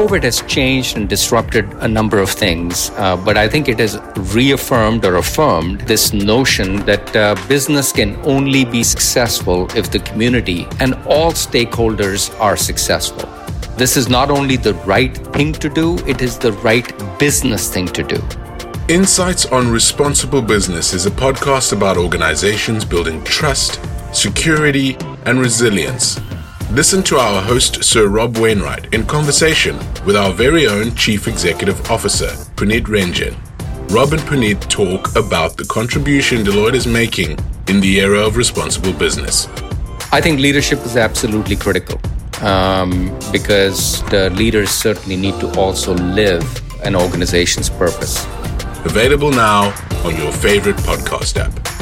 COVID has changed and disrupted a number of things, uh, but I think it has reaffirmed or affirmed this notion that uh, business can only be successful if the community and all stakeholders are successful. This is not only the right thing to do, it is the right business thing to do. Insights on Responsible Business is a podcast about organizations building trust, security, and resilience. Listen to our host, Sir Rob Wainwright, in conversation with our very own Chief Executive Officer, Punit Renjen. Rob and Punit talk about the contribution Deloitte is making in the era of responsible business. I think leadership is absolutely critical um, because the leaders certainly need to also live an organization's purpose. Available now on your favorite podcast app.